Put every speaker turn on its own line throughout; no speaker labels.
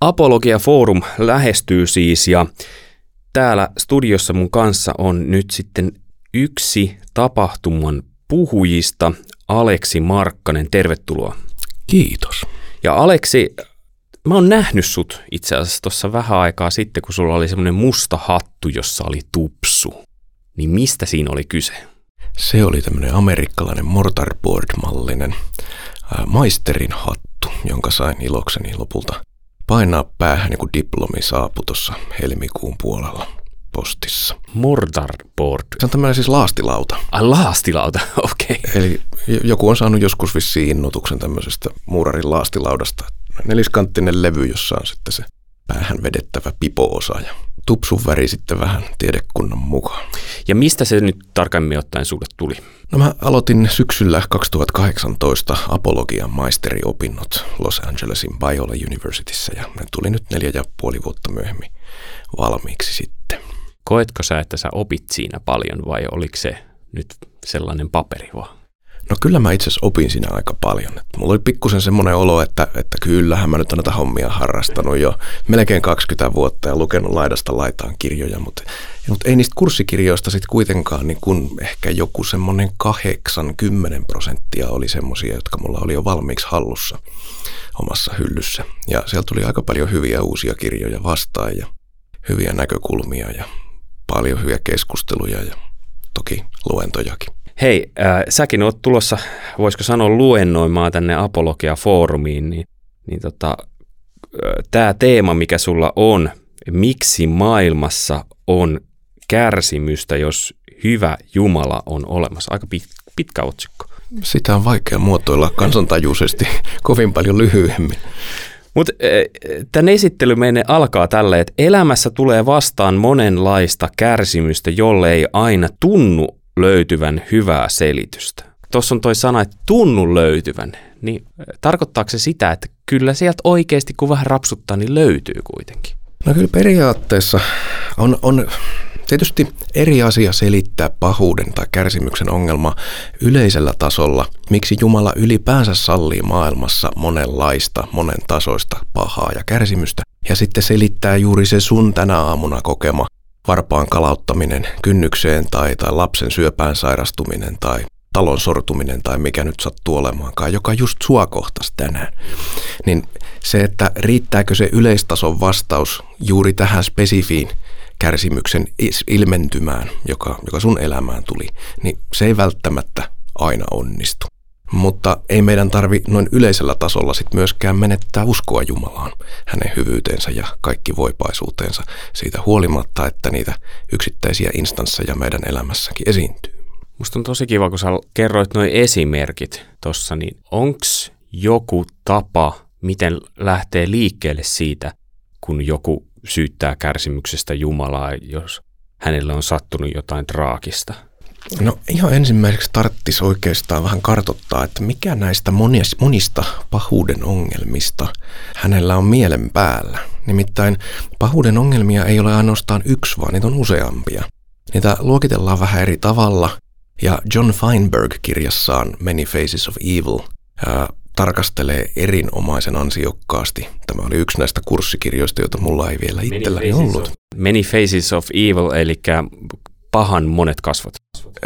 Apologia Forum lähestyy siis ja täällä studiossa mun kanssa on nyt sitten yksi tapahtuman puhujista, Aleksi Markkanen. Tervetuloa.
Kiitos.
Ja Aleksi, mä oon nähnyt sut itse asiassa tuossa vähän aikaa sitten, kun sulla oli semmoinen musta hattu, jossa oli tupsu. Niin mistä siinä oli kyse?
Se oli tämmöinen amerikkalainen mortarboard-mallinen maisterin hattu, jonka sain ilokseni lopulta painaa päähän, niin kuin diplomi saapui tuossa helmikuun puolella postissa.
Mortarboard.
Se on tämmöinen siis laastilauta.
Ai laastilauta, okei. Okay.
Eli joku on saanut joskus vissiin innotuksen tämmöisestä muurarin laastilaudasta. Neliskanttinen levy, jossa on sitten se päähän vedettävä pipo-osa ja tupsun väri sitten vähän tiedekunnan mukaan.
Ja mistä se nyt tarkemmin ottaen sulle tuli?
No mä aloitin syksyllä 2018 apologian maisteriopinnot Los Angelesin Biola Universityssä ja ne tuli nyt neljä ja puoli vuotta myöhemmin valmiiksi sitten.
Koetko sä, että sä opit siinä paljon vai oliko se nyt sellainen paperi vaan?
No kyllä mä itse asiassa opin siinä aika paljon. Mulla oli pikkusen semmoinen olo, että, että kyllähän mä nyt on näitä hommia harrastanut jo melkein 20 vuotta ja lukenut laidasta laitaan kirjoja, mutta, mutta ei niistä kurssikirjoista sitten kuitenkaan niin kun ehkä joku semmoinen 80 prosenttia oli semmoisia, jotka mulla oli jo valmiiksi hallussa omassa hyllyssä. Ja sieltä tuli aika paljon hyviä uusia kirjoja vastaan ja hyviä näkökulmia ja paljon hyviä keskusteluja ja toki luentojakin.
Hei, äh, säkin oot tulossa, voisiko sanoa luennoimaan tänne Apologia-foorumiin, niin, niin tota, äh, tämä teema, mikä sulla on, miksi maailmassa on kärsimystä, jos hyvä Jumala on olemassa. Aika pit, pitkä otsikko.
Sitä on vaikea muotoilla kansantajuisesti kovin paljon lyhyemmin.
Mutta äh, tämän esittely menee alkaa tälle, että elämässä tulee vastaan monenlaista kärsimystä, jolle ei aina tunnu löytyvän hyvää selitystä. Tuossa on toi sana, että tunnu löytyvän, niin tarkoittaako se sitä, että kyllä sieltä oikeasti kun vähän rapsuttaa, niin löytyy kuitenkin?
No kyllä periaatteessa on, on tietysti eri asia selittää pahuuden tai kärsimyksen ongelma yleisellä tasolla, miksi Jumala ylipäänsä sallii maailmassa monenlaista, monen tasoista pahaa ja kärsimystä, ja sitten selittää juuri se sun tänä aamuna kokema varpaan kalauttaminen kynnykseen tai, tai lapsen syöpään sairastuminen tai talon sortuminen tai mikä nyt sattuu olemaankaan, joka just sua kohtas tänään, niin se, että riittääkö se yleistason vastaus juuri tähän spesifiin kärsimyksen ilmentymään, joka, joka sun elämään tuli, niin se ei välttämättä aina onnistu. Mutta ei meidän tarvi noin yleisellä tasolla sit myöskään menettää uskoa Jumalaan, hänen hyvyyteensä ja kaikki voipaisuuteensa siitä huolimatta, että niitä yksittäisiä instansseja meidän elämässäkin esiintyy.
Musta on tosi kiva, kun sä kerroit nuo esimerkit tuossa, niin onks joku tapa, miten lähtee liikkeelle siitä, kun joku syyttää kärsimyksestä Jumalaa, jos hänelle on sattunut jotain traagista?
No ihan ensimmäiseksi tarttisi oikeastaan vähän kartottaa, että mikä näistä monista pahuuden ongelmista hänellä on mielen päällä. Nimittäin pahuuden ongelmia ei ole ainoastaan yksi, vaan niitä on useampia. Niitä luokitellaan vähän eri tavalla, ja John Feinberg kirjassaan Many Faces of Evil ää, tarkastelee erinomaisen ansiokkaasti. Tämä oli yksi näistä kursikirjoista, joita mulla ei vielä itselläni ollut.
Many Faces of Evil, eli pahan monet kasvot.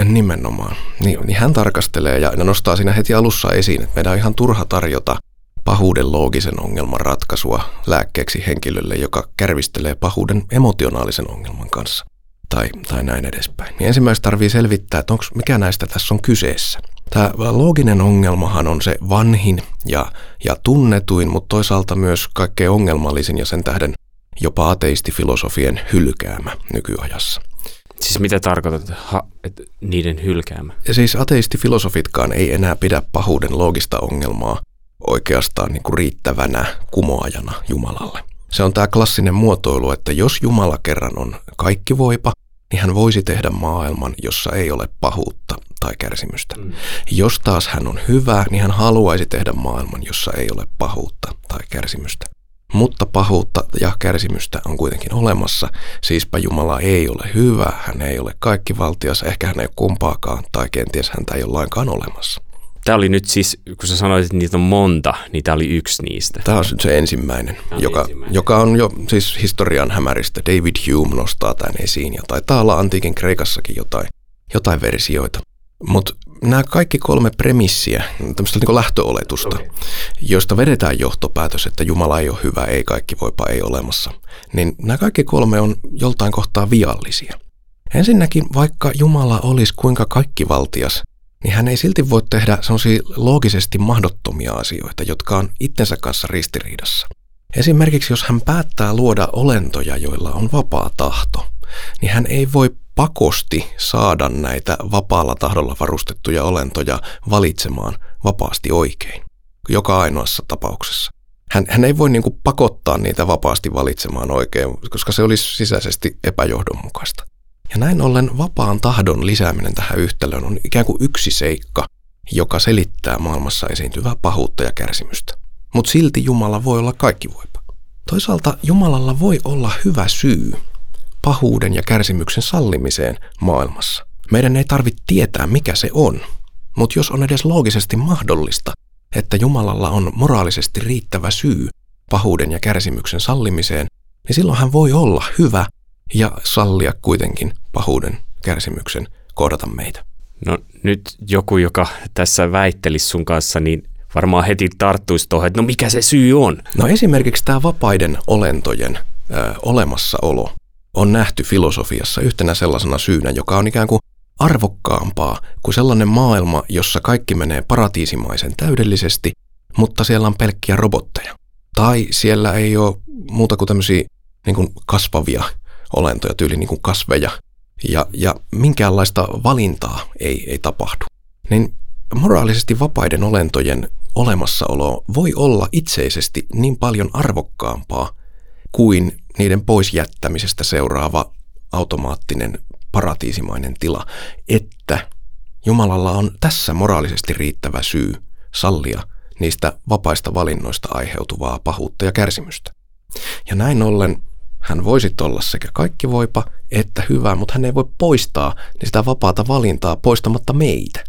Nimenomaan. Niin, niin hän tarkastelee ja nostaa siinä heti alussa esiin, että meidän on ihan turha tarjota pahuuden loogisen ongelman ratkaisua lääkkeeksi henkilölle, joka kärvistelee pahuuden emotionaalisen ongelman kanssa. Tai, tai näin edespäin. Niin ensimmäiseksi tarvii selvittää, että onko mikä näistä tässä on kyseessä. Tämä looginen ongelmahan on se vanhin ja, ja tunnetuin, mutta toisaalta myös kaikkein ongelmallisin ja sen tähden jopa ateistifilosofien hylkäämä nykyajassa.
Siis mitä tarkoitat, ha, että niiden hylkäämä?
Ja siis ateistifilosofitkaan ei enää pidä pahuuden loogista ongelmaa oikeastaan niin kuin riittävänä kumoajana Jumalalle. Se on tämä klassinen muotoilu, että jos Jumala kerran on kaikki voipa, niin hän voisi tehdä maailman, jossa ei ole pahuutta tai kärsimystä. Mm. Jos taas hän on hyvä, niin hän haluaisi tehdä maailman, jossa ei ole pahuutta tai kärsimystä. Mutta pahuutta ja kärsimystä on kuitenkin olemassa, siispä Jumala ei ole hyvä, hän ei ole kaikki valtias, ehkä hän ei ole kumpaakaan tai kenties häntä ei ole lainkaan olemassa.
Tämä oli nyt siis, kun sä sanoit, että niitä on monta, niin tämä oli yksi niistä.
Tämä on nyt se ensimmäinen,
on
joka,
ensimmäinen.
joka on jo siis historian hämäristä. David Hume nostaa tämän esiin ja taitaa olla antiikin Kreikassakin jotain, jotain versioita. Mutta nämä kaikki kolme premissiä, tämmöistä niin lähtöoletusta, okay. joista vedetään johtopäätös, että Jumala ei ole hyvä, ei kaikki voipa, ei olemassa, niin nämä kaikki kolme on joltain kohtaa viallisia. Ensinnäkin, vaikka Jumala olisi kuinka kaikkivaltias, niin hän ei silti voi tehdä sellaisia loogisesti mahdottomia asioita, jotka on itsensä kanssa ristiriidassa. Esimerkiksi jos hän päättää luoda olentoja, joilla on vapaa tahto, niin hän ei voi pakosti saada näitä vapaalla tahdolla varustettuja olentoja valitsemaan vapaasti oikein, joka ainoassa tapauksessa. Hän, hän ei voi niin kuin pakottaa niitä vapaasti valitsemaan oikein, koska se olisi sisäisesti epäjohdonmukaista. Ja näin ollen vapaan tahdon lisääminen tähän yhtälöön on ikään kuin yksi seikka, joka selittää maailmassa esiintyvää pahuutta ja kärsimystä. Mutta silti Jumala voi olla kaikki voipa. Toisaalta Jumalalla voi olla hyvä syy pahuuden ja kärsimyksen sallimiseen maailmassa. Meidän ei tarvitse tietää, mikä se on, mutta jos on edes loogisesti mahdollista, että Jumalalla on moraalisesti riittävä syy pahuuden ja kärsimyksen sallimiseen, niin silloin hän voi olla hyvä ja sallia kuitenkin pahuuden kärsimyksen kohdata meitä.
No nyt joku, joka tässä väittelisi sun kanssa, niin varmaan heti tarttuisi tuohon, että no mikä se syy on?
No esimerkiksi tämä vapaiden olentojen ö, olemassaolo on nähty filosofiassa yhtenä sellaisena syynä, joka on ikään kuin arvokkaampaa kuin sellainen maailma, jossa kaikki menee paratiisimaisen täydellisesti, mutta siellä on pelkkiä robotteja. Tai siellä ei ole muuta kuin tämmöisiä niin kuin kasvavia olentoja, tyyli niin kuin kasveja, ja, ja minkäänlaista valintaa ei, ei tapahdu. Niin moraalisesti vapaiden olentojen olemassaolo voi olla itseisesti niin paljon arvokkaampaa kuin niiden pois jättämisestä seuraava automaattinen paratiisimainen tila, että Jumalalla on tässä moraalisesti riittävä syy sallia niistä vapaista valinnoista aiheutuvaa pahuutta ja kärsimystä. Ja näin ollen hän voisi olla sekä kaikki voipa että hyvä, mutta hän ei voi poistaa sitä vapaata valintaa poistamatta meitä.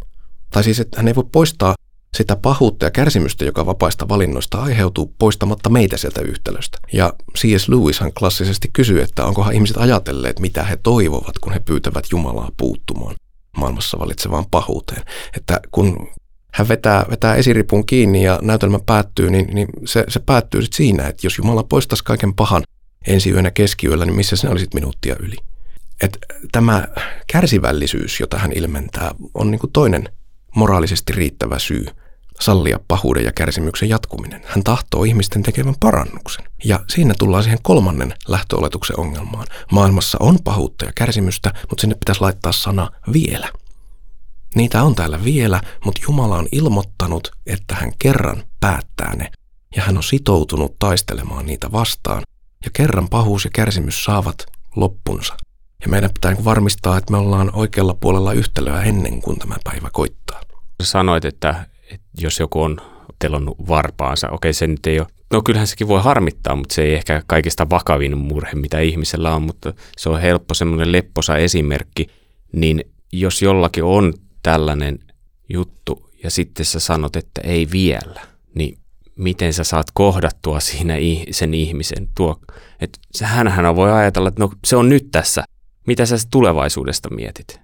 Tai siis, että hän ei voi poistaa sitä pahuutta ja kärsimystä, joka vapaista valinnoista aiheutuu poistamatta meitä sieltä yhtälöstä. Ja C.S. Lewishan klassisesti kysyy, että onkohan ihmiset ajatelleet, mitä he toivovat, kun he pyytävät Jumalaa puuttumaan maailmassa valitsevaan pahuuteen. Että kun hän vetää, vetää esiripun kiinni ja näytelmä päättyy, niin, niin se, se päättyy sitten siinä, että jos Jumala poistaisi kaiken pahan ensi yönä keskiyöllä, niin missä sinä olisit minuuttia yli? Et tämä kärsivällisyys, jota hän ilmentää, on niin toinen moraalisesti riittävä syy sallia pahuuden ja kärsimyksen jatkuminen. Hän tahtoo ihmisten tekevän parannuksen. Ja siinä tullaan siihen kolmannen lähtöoletuksen ongelmaan. Maailmassa on pahuutta ja kärsimystä, mutta sinne pitäisi laittaa sana vielä. Niitä on täällä vielä, mutta Jumala on ilmoittanut, että hän kerran päättää ne. Ja hän on sitoutunut taistelemaan niitä vastaan. Ja kerran pahuus ja kärsimys saavat loppunsa. Ja meidän pitää niin varmistaa, että me ollaan oikealla puolella yhtälöä ennen kuin tämä päivä koittaa.
Sanoit, että, että jos joku on telonnut varpaansa, okei se nyt ei ole, no kyllähän sekin voi harmittaa, mutta se ei ehkä kaikista vakavin murhe, mitä ihmisellä on, mutta se on helppo semmoinen lepposa esimerkki, niin jos jollakin on tällainen juttu ja sitten sä sanot, että ei vielä, niin miten sä saat kohdattua siinä sen ihmisen? Tuo, että hänhän voi ajatella, että no se on nyt tässä, mitä sä tulevaisuudesta mietit?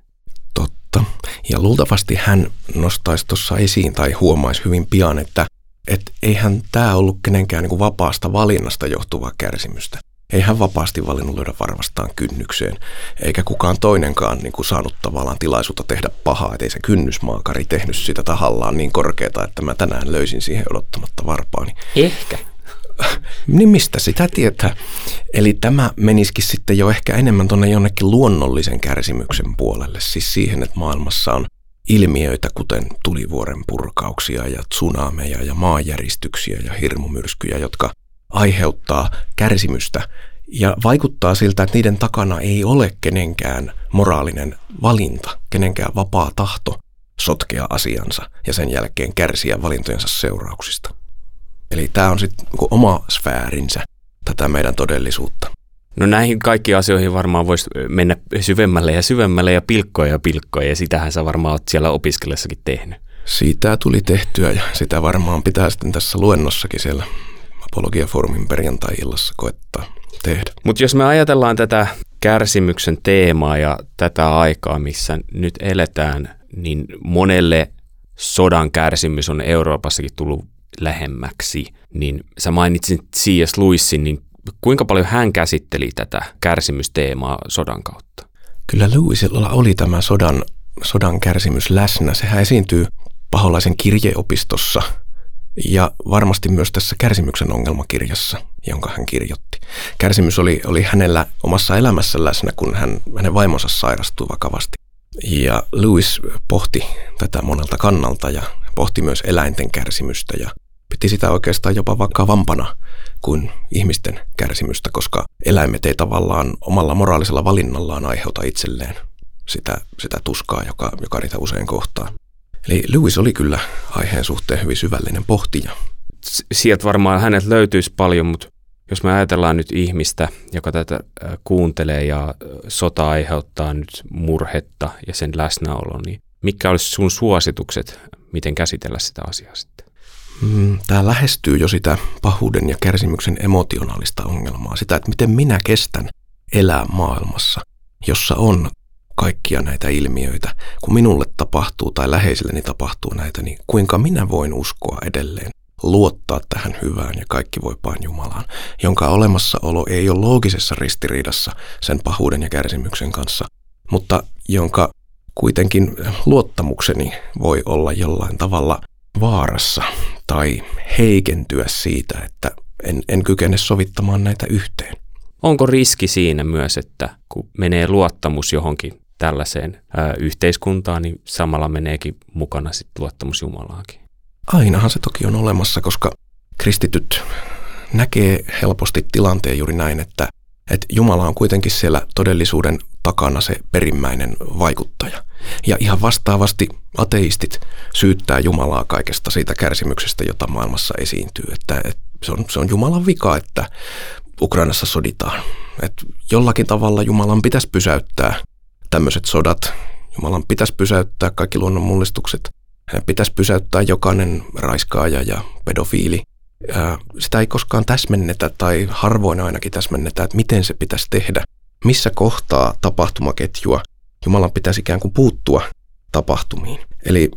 Totta. Ja luultavasti hän nostaisi tuossa esiin tai huomaisi hyvin pian, että et eihän tämä ollut kenenkään niin kuin vapaasta valinnasta johtuvaa kärsimystä. Ei hän vapaasti valinnut löydä varvastaan kynnykseen, eikä kukaan toinenkaan niin kuin saanut tavallaan tilaisuutta tehdä pahaa, ettei se kynnysmaakari tehnyt sitä tahallaan niin korkeata, että mä tänään löysin siihen odottamatta varpaani.
Ehkä.
Niin mistä sitä tietää? Eli tämä menisikin sitten jo ehkä enemmän tuonne jonnekin luonnollisen kärsimyksen puolelle, siis siihen, että maailmassa on ilmiöitä, kuten tulivuoren purkauksia ja tsunameja ja maanjäristyksiä ja hirmumyrskyjä, jotka aiheuttaa kärsimystä ja vaikuttaa siltä, että niiden takana ei ole kenenkään moraalinen valinta, kenenkään vapaa tahto sotkea asiansa ja sen jälkeen kärsiä valintojensa seurauksista. Eli tämä on sitten niinku oma sfäärinsä tätä meidän todellisuutta.
No näihin kaikkiin asioihin varmaan voisi mennä syvemmälle ja syvemmälle ja pilkkoja ja pilkkoja ja sitähän sä varmaan oot siellä opiskellessakin tehnyt.
Siitä tuli tehtyä ja sitä varmaan pitää sitten tässä luennossakin siellä Apologia-foorumin perjantai-illassa koettaa tehdä.
Mutta jos me ajatellaan tätä kärsimyksen teemaa ja tätä aikaa, missä nyt eletään, niin monelle sodan kärsimys on Euroopassakin tullut lähemmäksi. Niin sä mainitsit C.S. Lewisin, niin kuinka paljon hän käsitteli tätä kärsimysteemaa sodan kautta?
Kyllä Lewisilla oli tämä sodan, sodan kärsimys läsnä. Sehän esiintyy paholaisen kirjeopistossa ja varmasti myös tässä kärsimyksen ongelmakirjassa, jonka hän kirjoitti. Kärsimys oli, oli hänellä omassa elämässä läsnä, kun hän, hänen vaimonsa sairastui vakavasti. Ja Lewis pohti tätä monelta kannalta ja pohti myös eläinten kärsimystä ja piti sitä oikeastaan jopa vakavampana kuin ihmisten kärsimystä, koska eläimet ei tavallaan omalla moraalisella valinnallaan aiheuta itselleen sitä, sitä tuskaa, joka, joka niitä usein kohtaa. Eli Lewis oli kyllä aiheen suhteen hyvin syvällinen pohtija.
Sieltä varmaan hänet löytyisi paljon, mutta jos me ajatellaan nyt ihmistä, joka tätä kuuntelee ja sota aiheuttaa nyt murhetta ja sen läsnäolo, niin mitkä olisi sun suositukset, miten käsitellä sitä asiaa sitten?
Mm, Tämä lähestyy jo sitä pahuuden ja kärsimyksen emotionaalista ongelmaa, sitä, että miten minä kestän elää maailmassa, jossa on kaikkia näitä ilmiöitä. Kun minulle tapahtuu tai läheisilleni tapahtuu näitä, niin kuinka minä voin uskoa edelleen, luottaa tähän hyvään ja kaikki voipaan Jumalaan, jonka olemassaolo ei ole loogisessa ristiriidassa sen pahuuden ja kärsimyksen kanssa, mutta jonka kuitenkin luottamukseni voi olla jollain tavalla vaarassa tai heikentyä siitä, että en, en kykene sovittamaan näitä yhteen.
Onko riski siinä myös, että kun menee luottamus johonkin tällaiseen ää, yhteiskuntaan, niin samalla meneekin mukana sitten luottamus Jumalaankin?
Ainahan se toki on olemassa, koska kristityt näkee helposti tilanteen juuri näin, että, että Jumala on kuitenkin siellä todellisuuden takana se perimmäinen vaikuttaja. Ja ihan vastaavasti ateistit syyttää Jumalaa kaikesta siitä kärsimyksestä, jota maailmassa esiintyy. Että, että se, on, se on Jumalan vika, että Ukrainassa soditaan. Että jollakin tavalla Jumalan pitäisi pysäyttää tämmöiset sodat. Jumalan pitäisi pysäyttää kaikki luonnon mullistukset. Hänen pitäisi pysäyttää jokainen raiskaaja ja pedofiili. Sitä ei koskaan täsmennetä tai harvoin ainakin täsmennetä, että miten se pitäisi tehdä. Missä kohtaa tapahtumaketjua Jumalan pitäisi ikään kuin puuttua tapahtumiin. Eli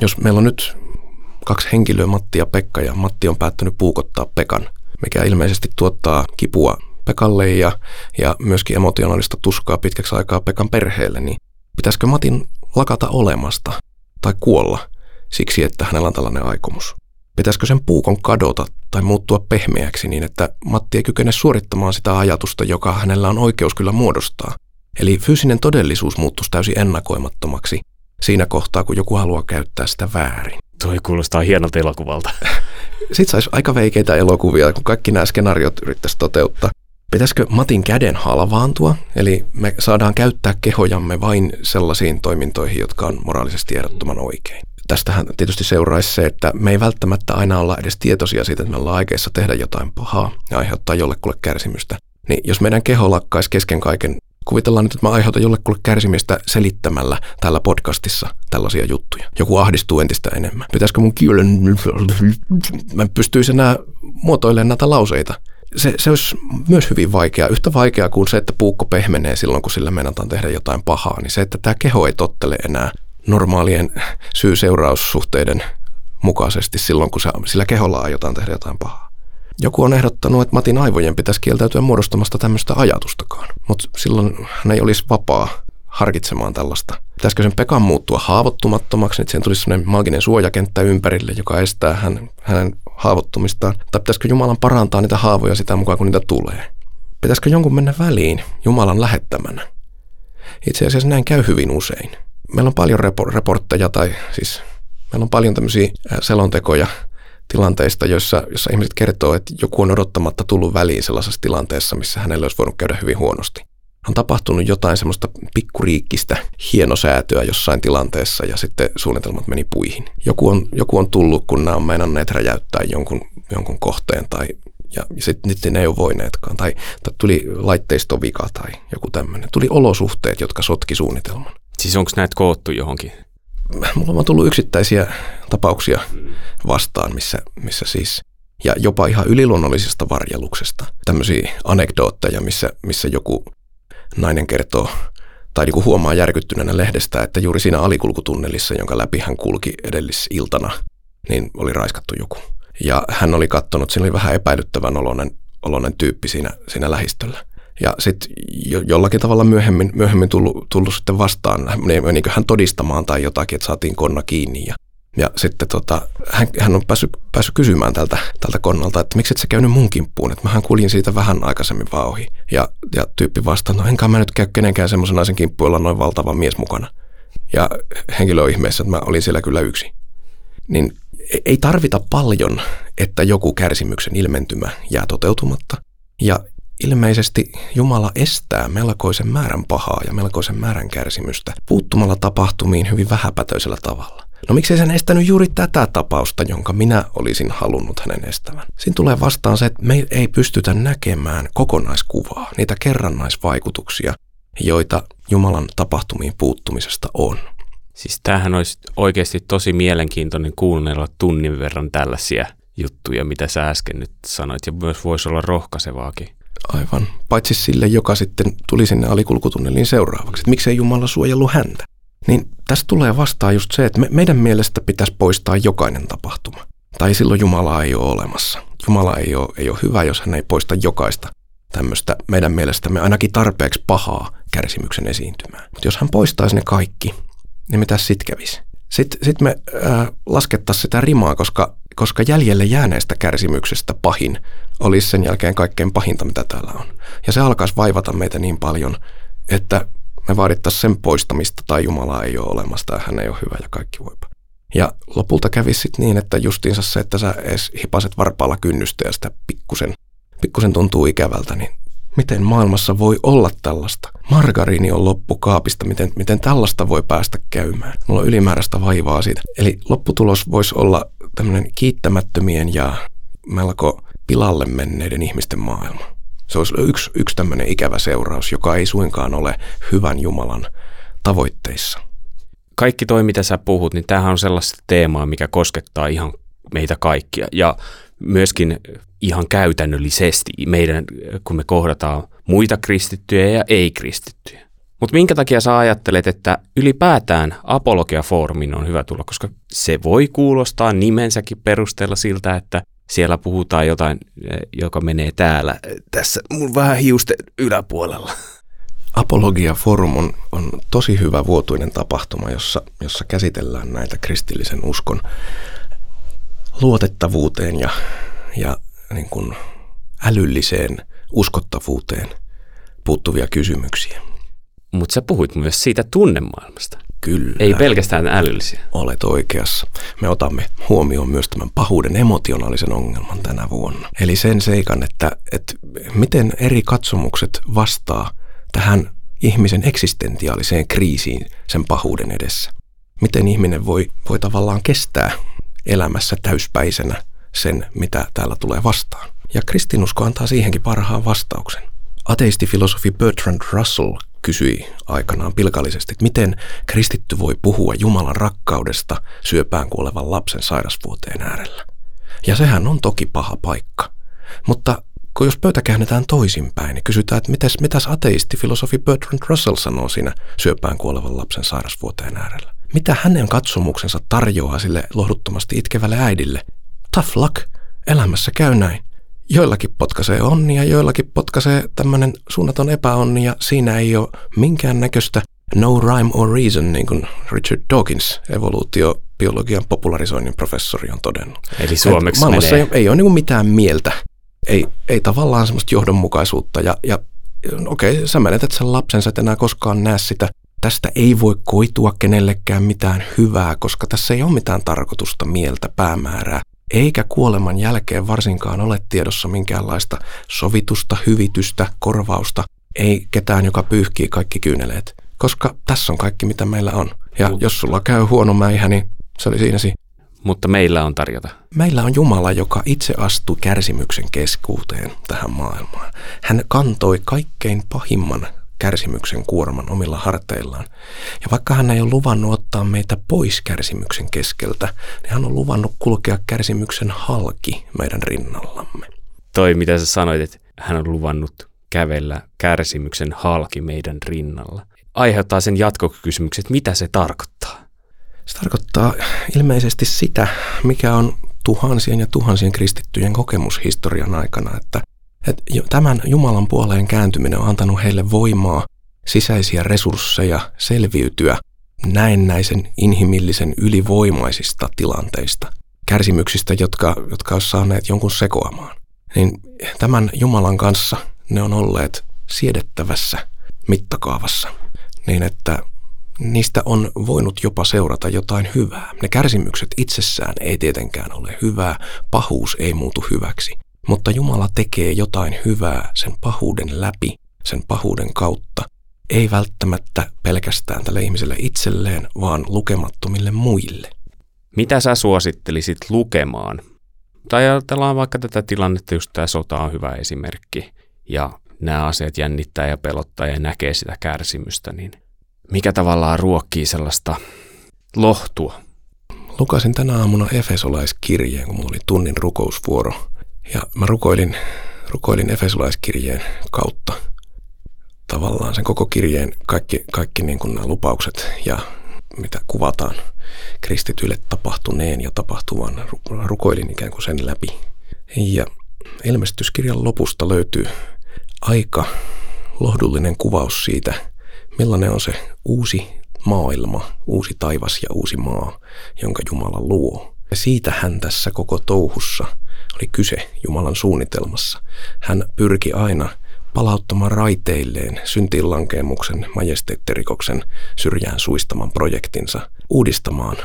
jos meillä on nyt kaksi henkilöä, Matti ja Pekka, ja Matti on päättänyt puukottaa Pekan, mikä ilmeisesti tuottaa kipua Pekalle ja, ja myöskin emotionaalista tuskaa pitkäksi aikaa Pekan perheelle, niin pitäisikö Matin lakata olemasta tai kuolla siksi, että hänellä on tällainen aikomus? Pitäisikö sen puukon kadota tai muuttua pehmeäksi niin, että Matti ei kykene suorittamaan sitä ajatusta, joka hänellä on oikeus kyllä muodostaa? Eli fyysinen todellisuus muuttuisi täysin ennakoimattomaksi siinä kohtaa, kun joku haluaa käyttää sitä väärin.
Toi kuulostaa hienolta elokuvalta.
Sitten saisi aika veikeitä elokuvia, kun kaikki nämä skenaariot yrittäisi toteuttaa. Pitäisikö Matin käden halvaantua, eli me saadaan käyttää kehojamme vain sellaisiin toimintoihin, jotka on moraalisesti ehdottoman oikein. Tästähän tietysti seuraisi se, että me ei välttämättä aina olla edes tietoisia siitä, että me ollaan aikeissa tehdä jotain pahaa ja aiheuttaa jollekulle kärsimystä. Niin jos meidän keho lakkaisi kesken kaiken, kuvitellaan nyt, että mä aiheutan jollekulle kärsimistä selittämällä tällä podcastissa tällaisia juttuja. Joku ahdistuu entistä enemmän. Pitäisikö mun kielen, mä pystyisin enää muotoilemaan näitä lauseita se, se olisi myös hyvin vaikeaa. Yhtä vaikeaa kuin se, että puukko pehmenee silloin, kun sillä meinataan tehdä jotain pahaa, niin se, että tämä keho ei tottele enää normaalien syy-seuraussuhteiden mukaisesti silloin, kun se, sillä keholla aiotaan tehdä jotain pahaa. Joku on ehdottanut, että Matin aivojen pitäisi kieltäytyä muodostamasta tämmöistä ajatustakaan, mutta silloin hän ei olisi vapaa harkitsemaan tällaista. Pitäisikö sen Pekan muuttua haavoittumattomaksi, että siihen tulisi sellainen maaginen suojakenttä ympärille, joka estää hän, hänen haavoittumistaan? Tai pitäisikö Jumalan parantaa niitä haavoja sitä mukaan, kun niitä tulee? Pitäisikö jonkun mennä väliin Jumalan lähettämänä? Itse asiassa näin käy hyvin usein. Meillä on paljon repor- reportteja tai siis meillä on paljon tämmöisiä selontekoja tilanteista, joissa, joissa ihmiset kertoo, että joku on odottamatta tullut väliin sellaisessa tilanteessa, missä hänelle olisi voinut käydä hyvin huonosti on tapahtunut jotain semmoista pikkuriikkistä hienosäätöä jossain tilanteessa ja sitten suunnitelmat meni puihin. Joku on, joku on tullut, kun nämä on meinanneet räjäyttää jonkun, jonkun kohteen tai ja sitten nyt ne ei ole voineetkaan. Tai, tai tuli laitteistovika tai joku tämmöinen. Tuli olosuhteet, jotka sotki suunnitelman.
Siis onko näitä koottu johonkin?
Mulla on tullut yksittäisiä tapauksia vastaan, missä, missä siis, ja jopa ihan yliluonnollisesta varjeluksesta, tämmöisiä anekdootteja, missä, missä joku nainen kertoo tai niin kuin huomaa järkyttyneenä lehdestä, että juuri siinä alikulkutunnelissa, jonka läpi hän kulki edellisiltana, niin oli raiskattu joku. Ja hän oli katsonut, siinä oli vähän epäilyttävän oloinen, oloinen tyyppi siinä, siinä lähistöllä. Ja sitten jo, jollakin tavalla myöhemmin, myöhemmin tullut, tullut sitten vastaan, niin hän todistamaan tai jotakin, että saatiin konna kiinni. Ja, ja sitten tota, hän, hän on päässyt, päässyt kysymään tältä, tältä konnalta, että miksi et sä käynyt mun kimppuun, että mähän kuljin siitä vähän aikaisemmin vaan ohi. Ja, ja tyyppi vastaa, no enkä mä nyt käy kenenkään semmoisen naisen kimppuun, jolla on noin valtava mies mukana. Ja henkilö on ihmeessä, että mä olin siellä kyllä yksi. Niin ei tarvita paljon, että joku kärsimyksen ilmentymä jää toteutumatta. Ja ilmeisesti Jumala estää melkoisen määrän pahaa ja melkoisen määrän kärsimystä puuttumalla tapahtumiin hyvin vähäpätöisellä tavalla. No miksei sen estänyt juuri tätä tapausta, jonka minä olisin halunnut hänen estävän? Siinä tulee vastaan se, että me ei pystytä näkemään kokonaiskuvaa, niitä kerrannaisvaikutuksia, joita Jumalan tapahtumiin puuttumisesta on.
Siis tämähän olisi oikeasti tosi mielenkiintoinen kuunnella tunnin verran tällaisia juttuja, mitä sä äsken nyt sanoit, ja myös voisi olla rohkaisevaakin.
Aivan. Paitsi sille, joka sitten tuli sinne alikulkutunneliin seuraavaksi. Että miksei Jumala suojellut häntä? Niin tästä tulee vastaan just se, että me, meidän mielestä pitäisi poistaa jokainen tapahtuma. Tai silloin Jumala ei ole olemassa. Jumala ei ole, ei ole hyvä, jos hän ei poista jokaista tämmöistä meidän mielestämme ainakin tarpeeksi pahaa kärsimyksen esiintymää. Mutta jos hän poistaisi ne kaikki, niin mitä sitten kävisi? Sitten sit me äh, laskettaisiin sitä rimaa, koska, koska jäljelle jääneestä kärsimyksestä pahin olisi sen jälkeen kaikkein pahinta, mitä täällä on. Ja se alkaisi vaivata meitä niin paljon, että me vaadittaisiin sen poistamista tai Jumala ei ole olemassa tai hän ei ole hyvä ja kaikki voipa. Ja lopulta kävisi sitten niin, että justiinsa se, että sä edes hipaset varpaalla kynnystä ja sitä pikkusen, pikkusen tuntuu ikävältä, niin miten maailmassa voi olla tällaista? Margariini on loppu kaapista, miten, miten tällaista voi päästä käymään? Mulla on ylimääräistä vaivaa siitä. Eli lopputulos voisi olla tämmöinen kiittämättömien ja melko pilalle menneiden ihmisten maailma. Se olisi yksi, yksi tämmöinen ikävä seuraus, joka ei suinkaan ole hyvän Jumalan tavoitteissa.
Kaikki toi, mitä sä puhut, niin tämähän on sellaista teemaa, mikä koskettaa ihan meitä kaikkia. Ja myöskin ihan käytännöllisesti meidän, kun me kohdataan muita kristittyjä ja ei-kristittyjä. Mutta minkä takia sä ajattelet, että ylipäätään apologia-foorumin on hyvä tulla, koska se voi kuulostaa nimensäkin perusteella siltä, että siellä puhutaan jotain, joka menee täällä, tässä mun vähän hiusten yläpuolella.
Apologia Forum on, on tosi hyvä vuotuinen tapahtuma, jossa, jossa käsitellään näitä kristillisen uskon luotettavuuteen ja, ja niin kuin älylliseen uskottavuuteen puuttuvia kysymyksiä.
Mutta sä puhuit myös siitä tunnemaailmasta.
Kyllä.
Ei pelkästään älyllisiä.
Olet oikeassa. Me otamme huomioon myös tämän pahuuden emotionaalisen ongelman tänä vuonna. Eli sen seikan, että, että miten eri katsomukset vastaa tähän ihmisen eksistentiaaliseen kriisiin sen pahuuden edessä. Miten ihminen voi, voi tavallaan kestää elämässä täyspäisenä sen, mitä täällä tulee vastaan. Ja kristinusko antaa siihenkin parhaan vastauksen. Ateistifilosofi Bertrand Russell kysyi aikanaan pilkallisesti, että miten kristitty voi puhua Jumalan rakkaudesta syöpään kuolevan lapsen sairasvuoteen äärellä. Ja sehän on toki paha paikka. Mutta kun jos pöytä käännetään toisinpäin, niin kysytään, että mitäs, mitäs ateistifilosofi Bertrand Russell sanoo siinä syöpään kuolevan lapsen sairasvuoteen äärellä. Mitä hänen katsomuksensa tarjoaa sille lohduttomasti itkevälle äidille? Tough luck, elämässä käy näin. Joillakin potkaisee onni ja joillakin potkaisee tämmöinen suunnaton epäonni ja siinä ei ole minkään näköistä no rhyme or reason, niin kuin Richard Dawkins, evoluutiobiologian popularisoinnin professori on todennut.
Eli suomeksi
Maailmassa
menee.
ei, ei ole niin mitään mieltä, ei, ei tavallaan semmoista johdonmukaisuutta ja, ja okei, okay, sä menetät sen lapsen, sä et enää koskaan näe sitä. Tästä ei voi koitua kenellekään mitään hyvää, koska tässä ei ole mitään tarkoitusta, mieltä, päämäärää eikä kuoleman jälkeen varsinkaan ole tiedossa minkäänlaista sovitusta, hyvitystä, korvausta, ei ketään, joka pyyhkii kaikki kyyneleet, koska tässä on kaikki, mitä meillä on. Ja jos sulla käy huono mäihä, niin se oli siinä
Mutta meillä on tarjota.
Meillä on Jumala, joka itse astui kärsimyksen keskuuteen tähän maailmaan. Hän kantoi kaikkein pahimman kärsimyksen kuorman omilla harteillaan. Ja vaikka hän ei ole luvannut ottaa meitä pois kärsimyksen keskeltä, niin hän on luvannut kulkea kärsimyksen halki meidän rinnallamme.
Toi, mitä sä sanoit, että hän on luvannut kävellä kärsimyksen halki meidän rinnalla. Aiheuttaa sen jatkokysymyksen, että mitä se tarkoittaa?
Se tarkoittaa ilmeisesti sitä, mikä on tuhansien ja tuhansien kristittyjen kokemus historian aikana, että, että tämän Jumalan puoleen kääntyminen on antanut heille voimaa, sisäisiä resursseja selviytyä näennäisen inhimillisen ylivoimaisista tilanteista, kärsimyksistä, jotka, jotka ovat saaneet jonkun sekoamaan. Niin tämän Jumalan kanssa ne on olleet siedettävässä mittakaavassa, niin että niistä on voinut jopa seurata jotain hyvää. Ne kärsimykset itsessään ei tietenkään ole hyvää, pahuus ei muutu hyväksi. Mutta Jumala tekee jotain hyvää sen pahuuden läpi, sen pahuuden kautta, ei välttämättä pelkästään tälle ihmiselle itselleen, vaan lukemattomille muille.
Mitä sä suosittelisit lukemaan? Tai ajatellaan vaikka tätä tilannetta, just tämä sota on hyvä esimerkki, ja nämä asiat jännittää ja pelottaa ja näkee sitä kärsimystä, niin – mikä tavallaan ruokkii sellaista lohtua.
Lukasin tänä aamuna Efesolaiskirjeen, kun mulla oli tunnin rukousvuoro. Ja mä rukoilin, rukoilin Efesolaiskirjeen kautta tavallaan sen koko kirjeen kaikki, kaikki niin kuin nämä lupaukset ja mitä kuvataan kristityille tapahtuneen ja tapahtuvan. Rukoilin ikään kuin sen läpi. Ja ilmestyskirjan lopusta löytyy aika lohdullinen kuvaus siitä – millainen on se uusi maailma, uusi taivas ja uusi maa, jonka Jumala luo. Ja siitä hän tässä koko touhussa oli kyse Jumalan suunnitelmassa. Hän pyrki aina palauttamaan raiteilleen syntiinlankemuksen, majesteettirikoksen syrjään suistaman projektinsa, uudistamaan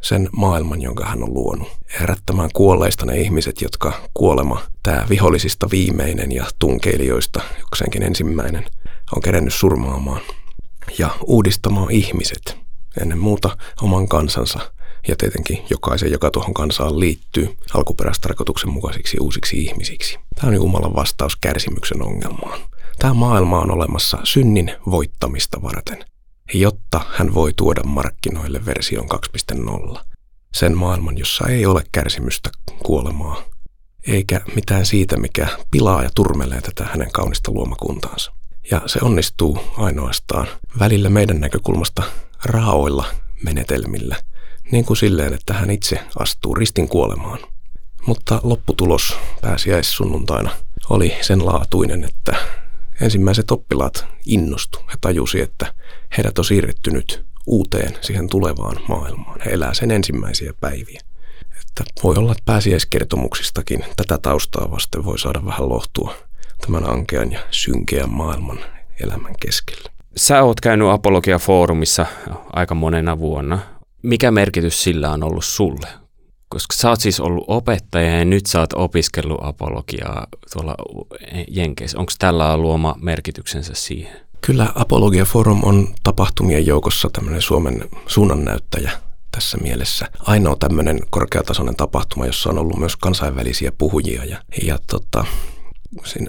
sen maailman, jonka hän on luonut. Herättämään kuolleista ne ihmiset, jotka kuolema, tämä vihollisista viimeinen ja tunkeilijoista jokseenkin ensimmäinen, on kerennyt surmaamaan ja uudistamaan ihmiset, ennen muuta oman kansansa ja tietenkin jokaisen, joka tuohon kansaan liittyy, alkuperäistarkoituksen mukaisiksi uusiksi ihmisiksi. Tämä on Jumalan vastaus kärsimyksen ongelmaan. Tämä maailma on olemassa synnin voittamista varten, jotta hän voi tuoda markkinoille version 2.0. Sen maailman, jossa ei ole kärsimystä, kuolemaa, eikä mitään siitä, mikä pilaa ja turmelee tätä hänen kaunista luomakuntaansa. Ja se onnistuu ainoastaan välillä meidän näkökulmasta raaoilla menetelmillä, niin kuin silleen, että hän itse astuu ristin kuolemaan. Mutta lopputulos pääsiäissunnuntaina oli sen laatuinen, että ensimmäiset oppilaat innostu. He tajusi, että heidät on siirretty nyt uuteen, siihen tulevaan maailmaan. He elää sen ensimmäisiä päiviä. Että voi olla, että pääsiäiskertomuksistakin tätä taustaa vasten voi saada vähän lohtua tämän ankean ja synkeän maailman elämän keskellä.
Sä oot käynyt Apologia-foorumissa aika monena vuonna. Mikä merkitys sillä on ollut sulle? Koska sä oot siis ollut opettaja ja nyt sä oot opiskellut apologiaa tuolla Jenkeissä. Onko tällä luoma merkityksensä siihen?
Kyllä Apologia Forum on tapahtumien joukossa tämmöinen Suomen suunnannäyttäjä tässä mielessä. Ainoa tämmöinen korkeatasoinen tapahtuma, jossa on ollut myös kansainvälisiä puhujia. Ja, ja tota,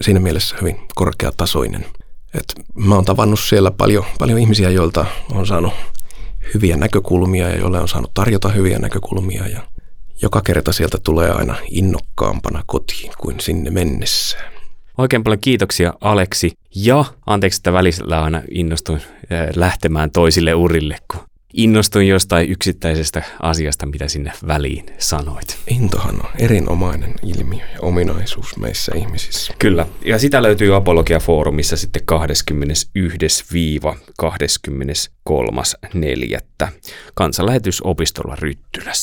siinä mielessä hyvin korkeatasoinen. Et mä oon tavannut siellä paljon, paljon ihmisiä, joilta on saanut hyviä näkökulmia ja joille on saanut tarjota hyviä näkökulmia ja joka kerta sieltä tulee aina innokkaampana kotiin kuin sinne mennessään.
Oikein paljon kiitoksia Aleksi ja anteeksi, että välisellä aina innostuin eh, lähtemään toisille urille, kun innostuin jostain yksittäisestä asiasta, mitä sinne väliin sanoit.
Intohan on erinomainen ilmiö ja ominaisuus meissä ihmisissä.
Kyllä, ja sitä löytyy Apologia-foorumissa sitten 21-23.4. kansanlähetysopistolla Ryttylässä.